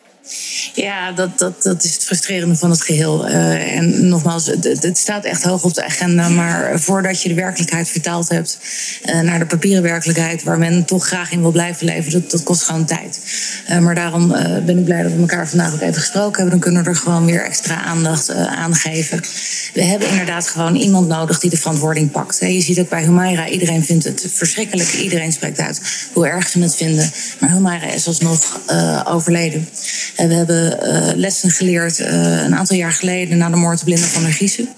Speaker 6: Ja, dat, dat, dat is het frustrerende van het geheel. Uh, en nogmaals, het, staat echt hoog op de agenda. Maar voordat je de werkelijkheid vertaald hebt uh, naar de papieren werkelijkheid, waar men toch graag in wil blijven leven, dat, dat kost gewoon tijd. Uh, maar daarom ben ik blij dat we elkaar vandaag ook even gesproken hebben. Dan kunnen we er gewoon weer extra aandacht aan geven. We hebben inderdaad gewoon iemand nodig die de verantwoording pakt. Je ziet ook bij Humaira, iedereen vindt het verschrikkelijk. Iedereen spreekt uit hoe erg ze het vinden. Maar Humaira is alsnog overleden. En we hebben uh, lessen geleerd uh, een aantal jaar geleden na de moord op Linda van der Giezen.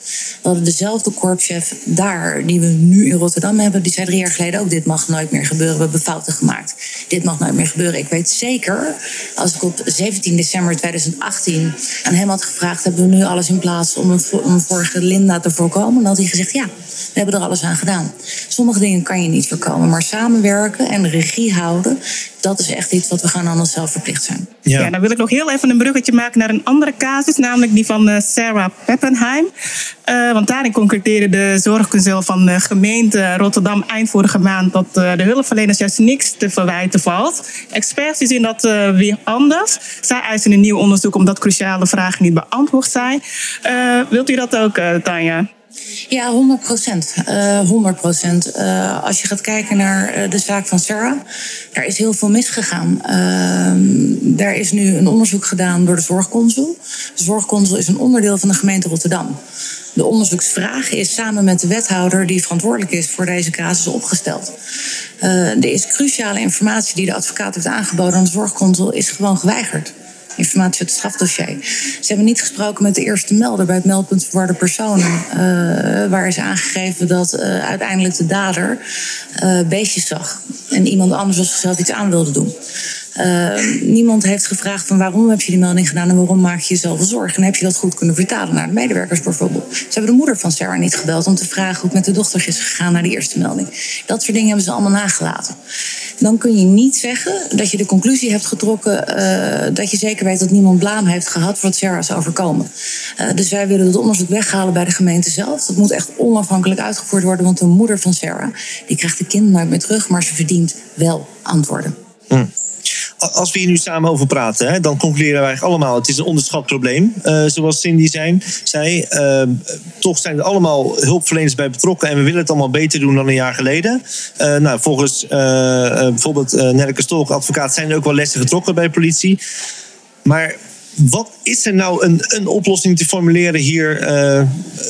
Speaker 6: We hadden dezelfde korpschef daar, die we nu in Rotterdam hebben. Die zei drie jaar geleden ook: Dit mag nooit meer gebeuren. We hebben fouten gemaakt. Dit mag nooit meer gebeuren. Ik weet zeker, als ik op 17 december 2018 aan hem had gevraagd: Hebben we nu alles in plaats om een, om een vorige Linda te voorkomen? Dan had hij gezegd: Ja, we hebben er alles aan gedaan. Sommige dingen kan je niet voorkomen, maar samenwerken en regie houden, dat is echt iets wat we gaan aan onszelf verplicht zijn.
Speaker 2: Ja. ja, dan wil ik nog heel even een bruggetje maken naar een andere casus, namelijk die van uh, Sarah Peppenheim. Uh, want daarin concludeerde de zorgconsul van de gemeente Rotterdam eind vorige maand dat uh, de hulpverleners juist niks te verwijten valt. Experts zien dat weer anders. Zij eisen een nieuw onderzoek omdat cruciale vragen niet beantwoord zijn. wilt u dat ook, Tanja?
Speaker 6: Ja, 100 procent. Uh, 100 procent. Uh, als je gaat kijken naar uh, de zaak van Sarah, daar is heel veel misgegaan. daar is nu een onderzoek gedaan door de zorgconsul. De zorgconsul is een onderdeel van de gemeente Rotterdam. De onderzoeksvraag is samen met de wethouder die verantwoordelijk is voor deze casus opgesteld. er is cruciale informatie die de advocaat heeft aangeboden aan de zorgconsul, is gewoon geweigerd informatie uit het strafdossier. Ze hebben niet gesproken met de eerste melder bij het meldpunt verwarde personen. Uh, waar is aangegeven dat uh, uiteindelijk de dader uh, beestjes zag. En iemand anders als zichzelf iets aan wilde doen. Uh, niemand heeft gevraagd van waarom heb je die melding gedaan en waarom maak je jezelf zorgen. En heb je dat goed kunnen vertalen naar de medewerkers bijvoorbeeld. Ze hebben de moeder van Sarah niet gebeld om te vragen hoe het met de dochter is gegaan naar die eerste melding. Dat soort dingen hebben ze allemaal nagelaten. Dan kun je niet zeggen dat je de conclusie hebt getrokken uh, dat je zeker weet dat niemand blaam heeft gehad voor wat Sarah is overkomen. Uh, dus wij willen dat onderzoek weghalen bij de gemeente zelf. Dat moet echt onafhankelijk uitgevoerd worden, want de moeder van Sarah die krijgt de kind nooit meer terug, maar ze verdient wel antwoorden.
Speaker 1: Hm als we hier nu samen over praten, hè, dan concluderen wij allemaal: het is een onderschat probleem. Uh, zoals Cindy zei. uh, toch zijn er allemaal hulpverleners bij betrokken en we willen het allemaal beter doen dan een jaar geleden. Uh, nou, volgens bijvoorbeeld Nelke Stolk, advocaat, zijn er ook wel lessen getrokken bij de politie. Maar Wat is er nou een, een oplossing te formuleren hier eh,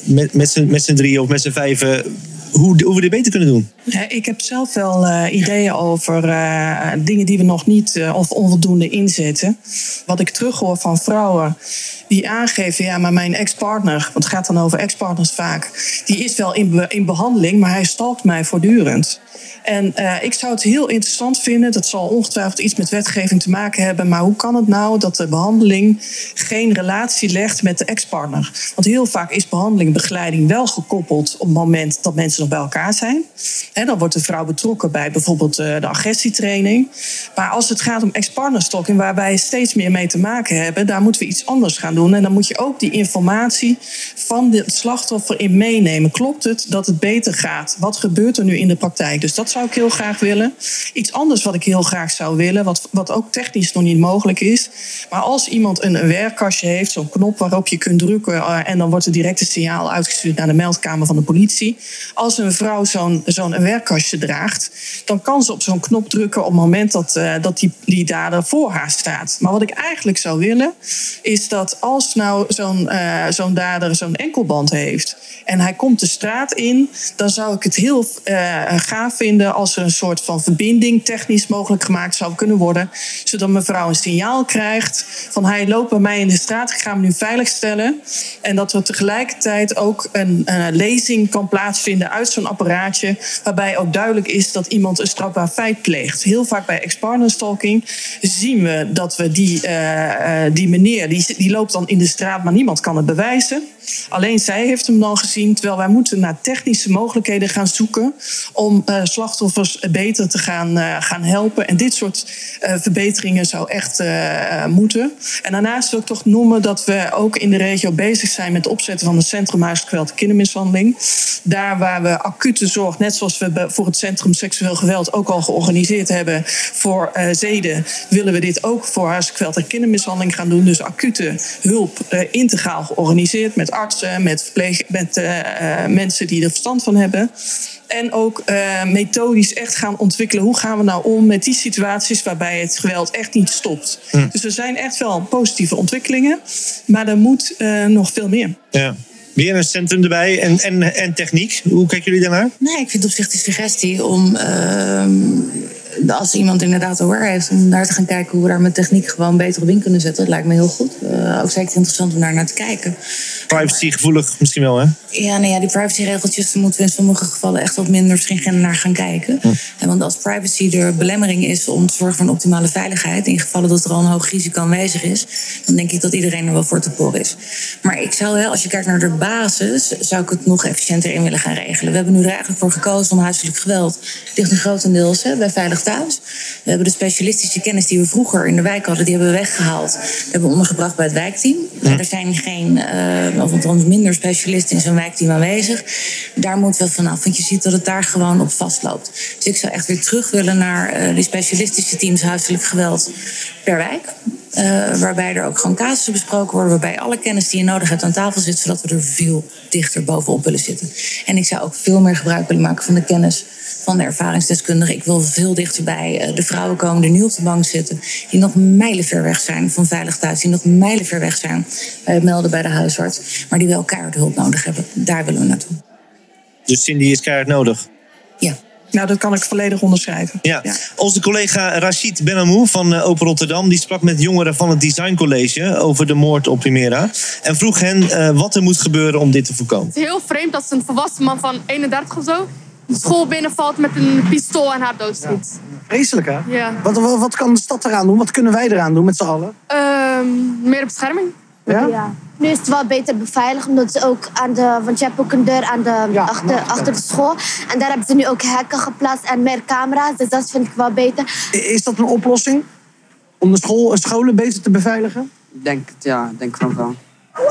Speaker 1: met, met z'n drieën of met z'n vijven? Hoe, hoe we dit beter kunnen doen?
Speaker 7: Ik heb zelf wel eh, ideeën over eh, dingen die we nog niet eh, of onvoldoende inzetten. Wat ik terughoor van vrouwen die aangeven, ja, maar mijn ex-partner, want het gaat dan over ex-partners vaak, die is wel in, in behandeling, maar hij stalkt mij voortdurend. En ik zou het heel interessant vinden, dat zal ongetwijfeld iets met wetgeving te maken hebben, maar hoe kan het nou dat de behandeling geen relatie legt met de ex-partner? Want heel vaak is behandeling, begeleiding wel gekoppeld op het moment dat mensen bij elkaar zijn. Dan wordt de vrouw betrokken bij bijvoorbeeld eh, de agressietraining. Maar als het gaat om ex-partnerstalking, waar wij steeds meer mee te maken hebben, daar moeten we iets anders gaan doen. En dan moet je ook die informatie van het slachtoffer in meenemen. Klopt het dat het beter gaat? Wat gebeurt er nu in de praktijk? Dus dat zou ik heel graag willen. Iets anders wat ik heel graag zou willen, wat, wat ook technisch nog niet mogelijk is. Maar als iemand een, een werkkastje heeft, zo'n knop waarop je kunt drukken eh, en dan wordt er direct een signaal uitgestuurd naar de meldkamer van de politie. Als een vrouw zo'n werkkastje draagt, dan kan ze op zo'n knop drukken op het moment dat, eh, dat die, die dader voor haar staat. Maar wat ik eigenlijk zou willen, is dat als nou zo'n eh, dader zo'n enkelband heeft en hij komt de straat in, dan zou ik het heel eh, gaaf vinden als er een soort van verbinding technisch mogelijk gemaakt zou kunnen worden. Zodat mevrouw een signaal krijgt van hij loopt bij mij in de straat, ik ga hem nu veiligstellen. En dat er tegelijkertijd ook een eh, lezing kan plaatsvinden uit zo'n apparaatje, waarbij ook duidelijk is dat iemand een strafbaar feit pleegt. Heel vaak bij ex-partnerstalking zien we dat we die, eh, eh, die meneer, die, die loopt dan in de straat, maar niemand kan het bewijzen. Alleen zij heeft hem dan gezien, terwijl wij moeten naar technische mogelijkheden gaan zoeken om eh, slachtoffers beter te gaan, eh, gaan helpen. En dit soort eh, verbeteringen zou echt moeten. En daarnaast wil ik toch noemen dat we ook in de regio bezig zijn met het opzetten van een centrum huisgeweld kindermishandeling. Daar waar we acute zorg, net zoals we voor het Centrum Seksueel Geweld ook al georganiseerd hebben voor zeden, willen we dit ook voor huisgeweld en kindermishandeling gaan doen. Dus acute hulp integraal georganiseerd met artsen, met, verpleeg, met eh, eh, mensen die er verstand van hebben. En ook eh, methodisch echt gaan ontwikkelen. Hoe gaan we nou om met die situaties waarbij het geweld echt niet stopt?
Speaker 1: Hm.
Speaker 7: Dus er zijn echt wel positieve ontwikkelingen. Maar er moet eh, nog veel meer.
Speaker 1: Ja. Weer een centrum erbij en, en, en techniek. Hoe kijken jullie daarnaar?
Speaker 6: Nee, ik vind op zich de suggestie om, ehm, als iemand inderdaad aware heeft, om daar te gaan kijken hoe we daar met techniek gewoon beter op in kunnen zetten. Dat lijkt me heel goed. Eh, ook zeker interessant om daar naar te kijken.
Speaker 1: Privacy gevoelig misschien wel, hè?
Speaker 6: Ja, nou ja, die privacyregeltjes moeten we in sommige gevallen echt wat minder stringent naar gaan kijken. En want als privacy de belemmering is om te zorgen voor een optimale veiligheid, in gevallen dat er al een hoog risico aanwezig is, dan denk ik dat iedereen er wel voor te por is. Maar ik zou wel, als je kijkt naar de basis, zou ik het nog efficiënter in willen gaan regelen. We hebben nu er eigenlijk voor gekozen om huiselijk geweld, ligt een grotendeels hè, bij Veilig Thuis. We hebben de specialistische kennis die we vroeger in de wijk hadden, die hebben we weggehaald. Die hebben we ondergebracht bij het wijkteam. Maar er zijn geen, eh, of althans minder specialisten in zo'n wijkteam aanwezig. Daar moeten we vanaf, want je ziet dat het daar gewoon op vastloopt. Dus ik zou echt weer terug willen naar eh, die specialistische teams huiselijk geweld per wijk. Eh, waarbij er ook gewoon casussen besproken worden, waarbij alle kennis die je nodig hebt aan tafel zit, zodat we er veel dichter bovenop willen zitten. En ik zou ook veel meer gebruik willen maken van de kennis van de ervaringsdeskundigen. Ik wil veel dichterbij eh, de vrouwen komen die nu op de bank zitten, die nog mijlenver weg zijn van veilig thuis, die nog mijlenver weg zijn bij het melden bij de huisarts, maar die wel elkaar hulp nodig hebben. Daar willen we naartoe.
Speaker 1: Dus Cindy is keihard nodig.
Speaker 6: Ja.
Speaker 7: Nou, dat kan ik volledig onderschrijven.
Speaker 1: Ja. Onze collega Rachid Benamou van eh, Open Rotterdam... die sprak met jongeren van het Design College over de moord op Primera. En vroeg hen eh, wat er moet gebeuren om dit te voorkomen.
Speaker 12: Het is heel vreemd als een volwassen man van 31 of zo... de school binnenvalt met een pistool en haar doodschiet.
Speaker 13: Vreselijk, hè?
Speaker 12: Ja.
Speaker 13: Wat, wat, wat kan de stad eraan doen? Wat kunnen wij eraan doen met z'n allen?
Speaker 12: Ehm, meer bescherming.
Speaker 13: Ja?
Speaker 14: Nu is het wel beter beveiligd, omdat ze ook aan de... Want je hebt ook een deur aan de, achter, achter de school. En daar hebben ze nu ook hekken geplaatst en meer camera's. Dus dat vind ik wel beter.
Speaker 13: Is dat een oplossing? Om de school, scholen beter te beveiligen?
Speaker 15: Denk het, ja, denk van wel.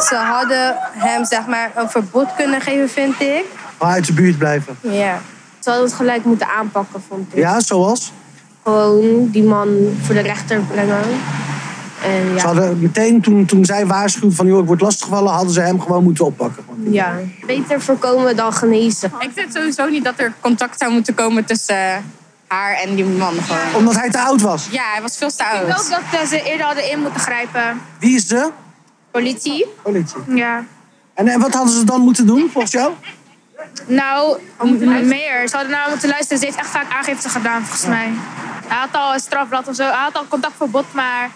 Speaker 16: Ze hadden hem zeg maar een verbod kunnen geven, vind ik.
Speaker 13: Maar uit de buurt blijven.
Speaker 16: Ja. Ze hadden het gelijk moeten aanpakken, vond ik.
Speaker 13: Ja, zoals?
Speaker 16: Gewoon die man voor de rechter brengen. En
Speaker 13: Ze
Speaker 16: ja.
Speaker 13: hadden meteen, toen, toen zij waarschuwden van... joh, ik word lastiggevallen, hadden ze hem gewoon moeten oppakken.
Speaker 16: ja. Beter voorkomen dan genezen.
Speaker 12: Ik vind sowieso niet dat er contact zou moeten komen tussen eh,
Speaker 17: haar en die man gewoon.
Speaker 13: Omdat hij te oud was?
Speaker 17: Ja, hij was veel te
Speaker 16: Ik
Speaker 17: oud.
Speaker 16: denk ook dat eh, ze eerder hadden in moeten grijpen.
Speaker 13: Wie is ze?
Speaker 16: Politie.
Speaker 13: Politie.
Speaker 16: Ja.
Speaker 13: En, en wat hadden ze dan moeten doen, volgens jou?
Speaker 16: Nou, meer. Ze hadden nou moeten luisteren. Ze heeft echt vaak aangifte gedaan, volgens mij. Hij had al een strafblad of zo. Hij had al contactverbod, maar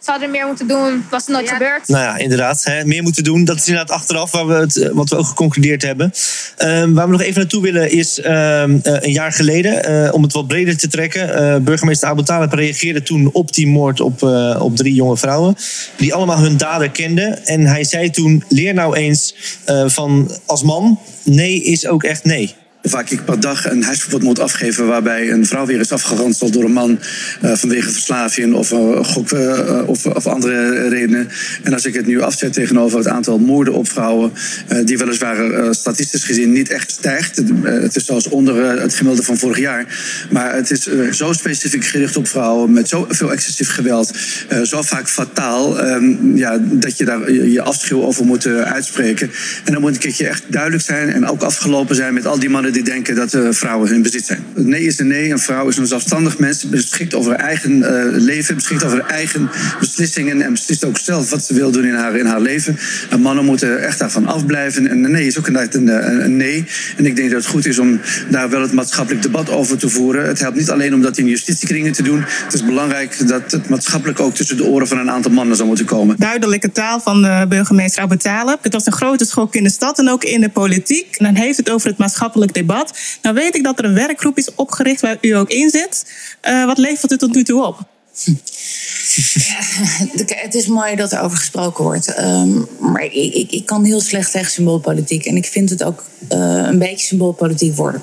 Speaker 16: ze hadden meer moeten doen. Het was nooit gebeurd.
Speaker 1: Nou ja, inderdaad. Hè, meer moeten doen. Dat is inderdaad achteraf waar we het, eh, wat we ook geconcludeerd hebben. Ehm, waar we nog even naartoe willen is ehm, eh, een jaar geleden. eh, om het wat breder te trekken. eh, burgemeester Abu Talib reageerde toen op die moord op, eh, op drie jonge vrouwen. Die allemaal hun dader kenden. En hij zei toen, leer nou eens eh, van als man... nee is ook echt nee.
Speaker 18: Vaak ik per dag een huisverbod moet afgeven waarbij een vrouw weer is afgeranseld door een man eh, vanwege verslaving of, eh, gok, eh, of, of andere redenen. En als ik het nu afzet tegenover het aantal moorden op vrouwen, die weliswaar statistisch gezien niet echt stijgt. Het, is zelfs onder het gemiddelde van vorig jaar. Maar het is zo specifiek gericht op vrouwen met zoveel excessief geweld, zo vaak fataal, ehm, ja, dat je daar je, je afschuw over moet uitspreken. En dan moet een keertje echt duidelijk zijn en ook afgelopen zijn met al die mannen die denken dat eh, vrouwen hun bezit zijn. Nee is een nee. Een vrouw is een zelfstandig mens, beschikt over haar eigen eh, leven, beschikt over haar eigen beslissingen en beslist ook zelf wat ze wil doen in haar, in haar leven. En mannen moeten echt daarvan afblijven. En een nee is ook een, een, nee. En ik denk dat het goed is om daar wel het maatschappelijk debat over te voeren. Het helpt niet alleen om dat in justitiekringen te doen. Het is belangrijk dat het maatschappelijk ook tussen de oren van een aantal mannen zou moeten komen.
Speaker 2: Duidelijke taal van de burgemeester Abu. Het was een grote schok in de stad en ook in de politiek. En dan heeft het over het maatschappelijk debat. Nou weet ik dat er een werkgroep is opgericht waar u ook in zit. Eh, wat levert u tot nu toe op?
Speaker 6: Het is mooi dat er over gesproken wordt. Ehm, maar ik, ik, ik kan heel slecht tegen symboolpolitiek. En ik vind het ook eh, een beetje symboolpolitiek worden.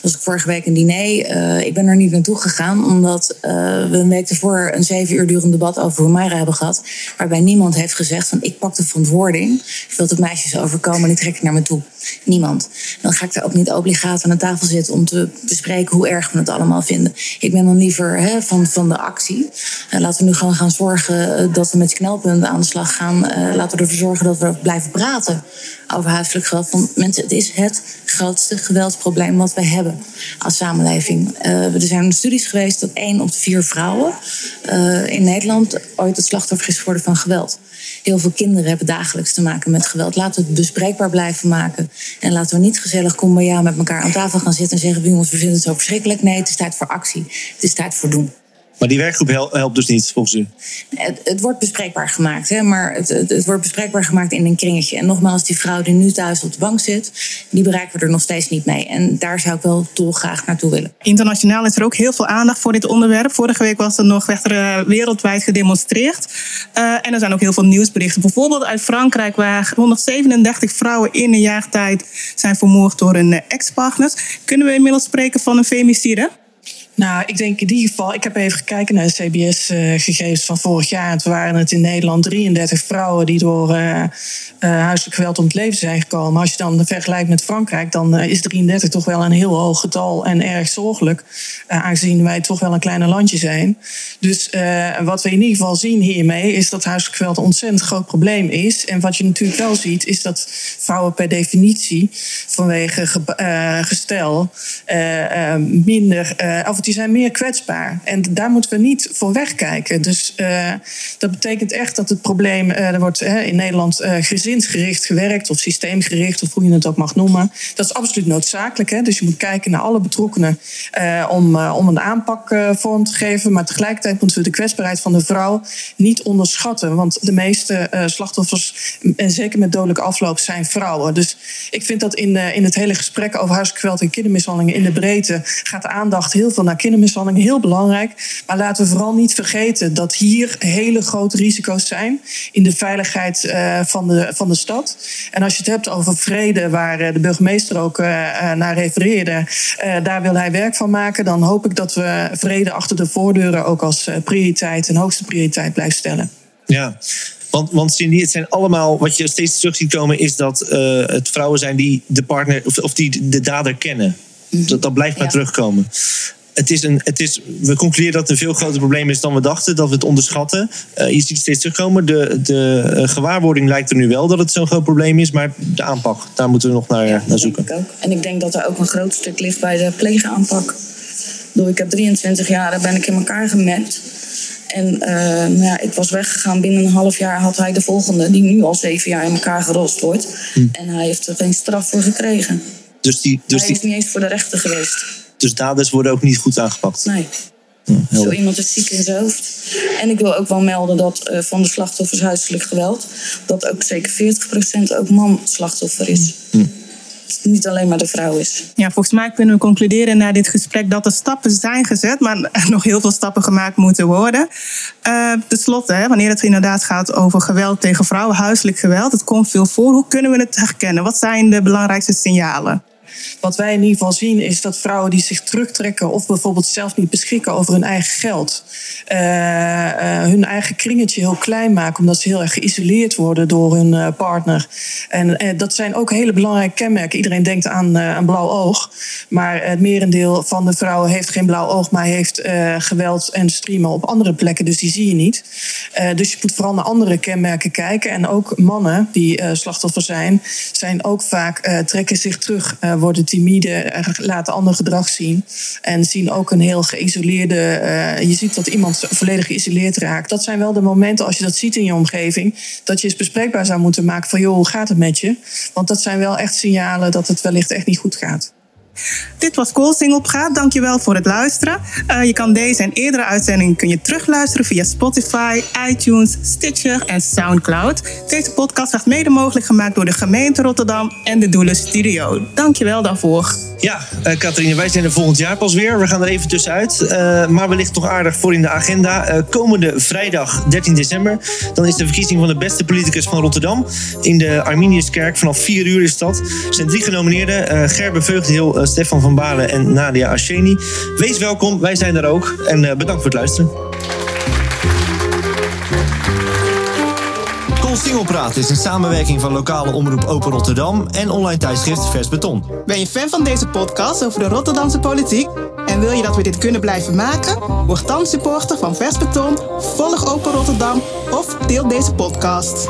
Speaker 6: Was ik vorige week een diner. eh, ik ben er niet naartoe gegaan, omdat eh, we een week ervoor een zeven uur durend debat over Humaira hebben gehad. Waarbij niemand heeft gezegd van ik pak de verantwoording dat het meisjes overkomen en die trek ik naar me toe. Niemand. Dan ga ik er ook niet obligaat aan de tafel zitten om te bespreken hoe erg we het allemaal vinden. Ik ben dan liever van, van de actie. Eh, laten we nu gewoon gaan zorgen eh, dat we met knelpunten aan de slag gaan. Eh, laten we ervoor zorgen dat we blijven praten over huiselijk geweld. Want mensen, het is het grootste geweldsprobleem wat wij hebben als samenleving. Er zijn studies geweest dat één op de vier vrouwen in Nederland ooit het slachtoffer is geworden van geweld. Heel veel kinderen hebben dagelijks te maken met geweld. Laten we het bespreekbaar blijven maken. En laten we niet gezellig ja met elkaar aan tafel gaan zitten en zeggen: jongens, we vinden het zo verschrikkelijk. Nee, het is tijd voor actie. Het is tijd voor doen.
Speaker 1: Maar die werkgroep hel- helpt dus niet, volgens u?
Speaker 6: Het, het wordt bespreekbaar gemaakt, hè, maar het, het, het wordt bespreekbaar gemaakt in een kringetje. En nogmaals, die vrouw die nu thuis op de bank zit, die bereiken we er nog steeds niet mee. En daar zou ik wel dolgraag naartoe willen.
Speaker 2: Internationaal is er ook heel veel aandacht voor dit onderwerp. Vorige week was er nog werd er, eh, wereldwijd gedemonstreerd. Eh, en er zijn ook heel veel nieuwsberichten. Bijvoorbeeld uit Frankrijk, waar 137 vrouwen in een jaar tijd zijn vermoord door hun eh, ex-partners. Kunnen we inmiddels spreken van een femicide?
Speaker 7: Nou, ik denk in ieder geval, ik heb even gekeken naar de CBS-gegevens van vorig jaar. Toen waren het in Nederland 33 vrouwen die door eh, eh, huiselijk geweld om het leven zijn gekomen. Als je dan vergelijkt met Frankrijk, dan eh, is 33 toch wel een heel hoog getal en erg zorgelijk. eh, aangezien wij toch wel een kleiner landje zijn. Dus eh, wat we in ieder geval zien hiermee is dat huiselijk geweld een ontzettend groot probleem is. En wat je natuurlijk wel ziet, is dat vrouwen per definitie vanwege ge- eh, gestel eh, eh, minder, eh, die zijn meer kwetsbaar. En daar moeten we niet voor wegkijken. Dus eh, dat betekent echt dat het probleem, eh, er wordt in Nederland eh, gezinsgericht gewerkt of systeemgericht, of hoe je het ook mag noemen. Dat is absoluut noodzakelijk. Hè? Dus je moet kijken naar alle betrokkenen om, om een aanpak vorm te geven. Maar tegelijkertijd moeten we de kwetsbaarheid van de vrouw niet onderschatten. Want de meeste slachtoffers, en zeker met dodelijke afloop, zijn vrouwen. Dus ik vind dat in, in het hele gesprek over huiselijk geweld en kindermishandelingen in de breedte gaat de aandacht heel veel naar kindermishandeling. Heel belangrijk. Maar laten we vooral niet vergeten dat hier hele grote risico's zijn in de veiligheid eh, van, de, van de stad. En als je het hebt over vrede, waar eh, de burgemeester ook eh, naar refereerde, eh, daar wil hij werk van maken. Dan hoop ik dat we vrede achter de voordeuren ook als prioriteit en hoogste prioriteit blijven stellen.
Speaker 1: Ja. Want, want Cindy, het zijn allemaal, wat je steeds terug ziet komen, is dat eh, het vrouwen zijn die de partner of, of die de dader kennen. Dat, dat blijft maar terugkomen. Het is een, het is, we concluderen dat het een veel groter probleem is dan we dachten, dat we het onderschatten. Eh, je ziet het steeds terugkomen. De, de eh, gewaarwording lijkt er nu wel dat het zo'n groot probleem is, maar de aanpak, daar moeten we nog naar, naar zoeken.
Speaker 8: Ik ook. En ik denk dat er ook een groot stuk ligt bij de pleegaanpak. bedoel, ik heb 23 jaar ben ik in elkaar gemet. En eh, nou ja, ik was weggegaan. Binnen een half jaar had hij de volgende, die nu al zeven jaar in elkaar gerost wordt. En hij heeft er geen straf voor gekregen.
Speaker 1: Dus, die, dus,
Speaker 8: hij
Speaker 1: die,
Speaker 8: is niet eens voor de rechter geweest.
Speaker 1: Dus daders worden ook niet goed aangepakt.
Speaker 8: Nee. Zo iemand is ziek in zijn hoofd. En ik wil ook wel melden dat eh, van de slachtoffers huiselijk geweld... dat ook zeker 40% ook man-slachtoffer is. Dat het niet alleen maar de vrouw is.
Speaker 2: Ja, volgens mij kunnen we concluderen na dit gesprek dat er stappen zijn gezet, maar nog heel veel stappen gemaakt moeten worden. Uh, Ten slotte, hè, wanneer het inderdaad gaat over geweld tegen vrouwen, huiselijk geweld, het komt veel voor. Hoe kunnen we het herkennen? Wat zijn de belangrijkste signalen?
Speaker 7: Wat wij in ieder geval zien is dat vrouwen die zich terugtrekken of bijvoorbeeld zelf niet beschikken over hun eigen geld, uh, uh, hun eigen kringetje heel klein maken omdat ze heel erg geïsoleerd worden door hun uh, partner. En dat zijn ook hele belangrijke kenmerken. Iedereen denkt aan een blauw oog, maar het merendeel van de vrouwen heeft geen blauw oog, maar heeft geweld en streamen op andere plekken, dus die zie je niet. dus je moet vooral naar andere kenmerken kijken. En ook mannen die slachtoffer zijn, zijn ook vaak trekken zich terug worden timide, laten ander gedrag zien. En zien ook een heel geïsoleerde. Uh, je ziet dat iemand volledig geïsoleerd raakt. Dat zijn wel de momenten, als je dat ziet in je omgeving, dat je eens bespreekbaar zou moeten maken van joh, hoe gaat het met je? Want dat zijn wel echt signalen dat het wellicht echt niet goed gaat.
Speaker 2: Dit was Koolsingel Praat. Dankjewel voor het luisteren. Uh, je kan deze en eerdere uitzendingen kun je terugluisteren via Spotify, iTunes, Stitcher en Soundcloud. Deze podcast werd mede mogelijk gemaakt door de gemeente Rotterdam en de Doelen Studio. Dankjewel daarvoor.
Speaker 1: Ja, uh, wij zijn er volgend jaar pas weer. We gaan er even tussenuit. Uh, maar wellicht nog aardig voor in de agenda. Komende vrijdag 13 december. Dan is de verkiezing van de beste politicus van Rotterdam. In de Arminiuskerk. Vanaf 4 uur is dat. Er zijn drie genomineerden. Gerbe Veugdeheel, Stefan van Balen en Nadia Asheni. Wees welkom, wij zijn er ook. En bedankt voor het luisteren.
Speaker 11: Singelpraat is een samenwerking van lokale omroep Open Rotterdam en online tijdschrift Vers Beton.
Speaker 2: Ben je fan van deze podcast over de Rotterdamse politiek en wil je dat we dit kunnen blijven maken? Word dan supporter van Vers Beton, volg Open Rotterdam of deel deze podcast.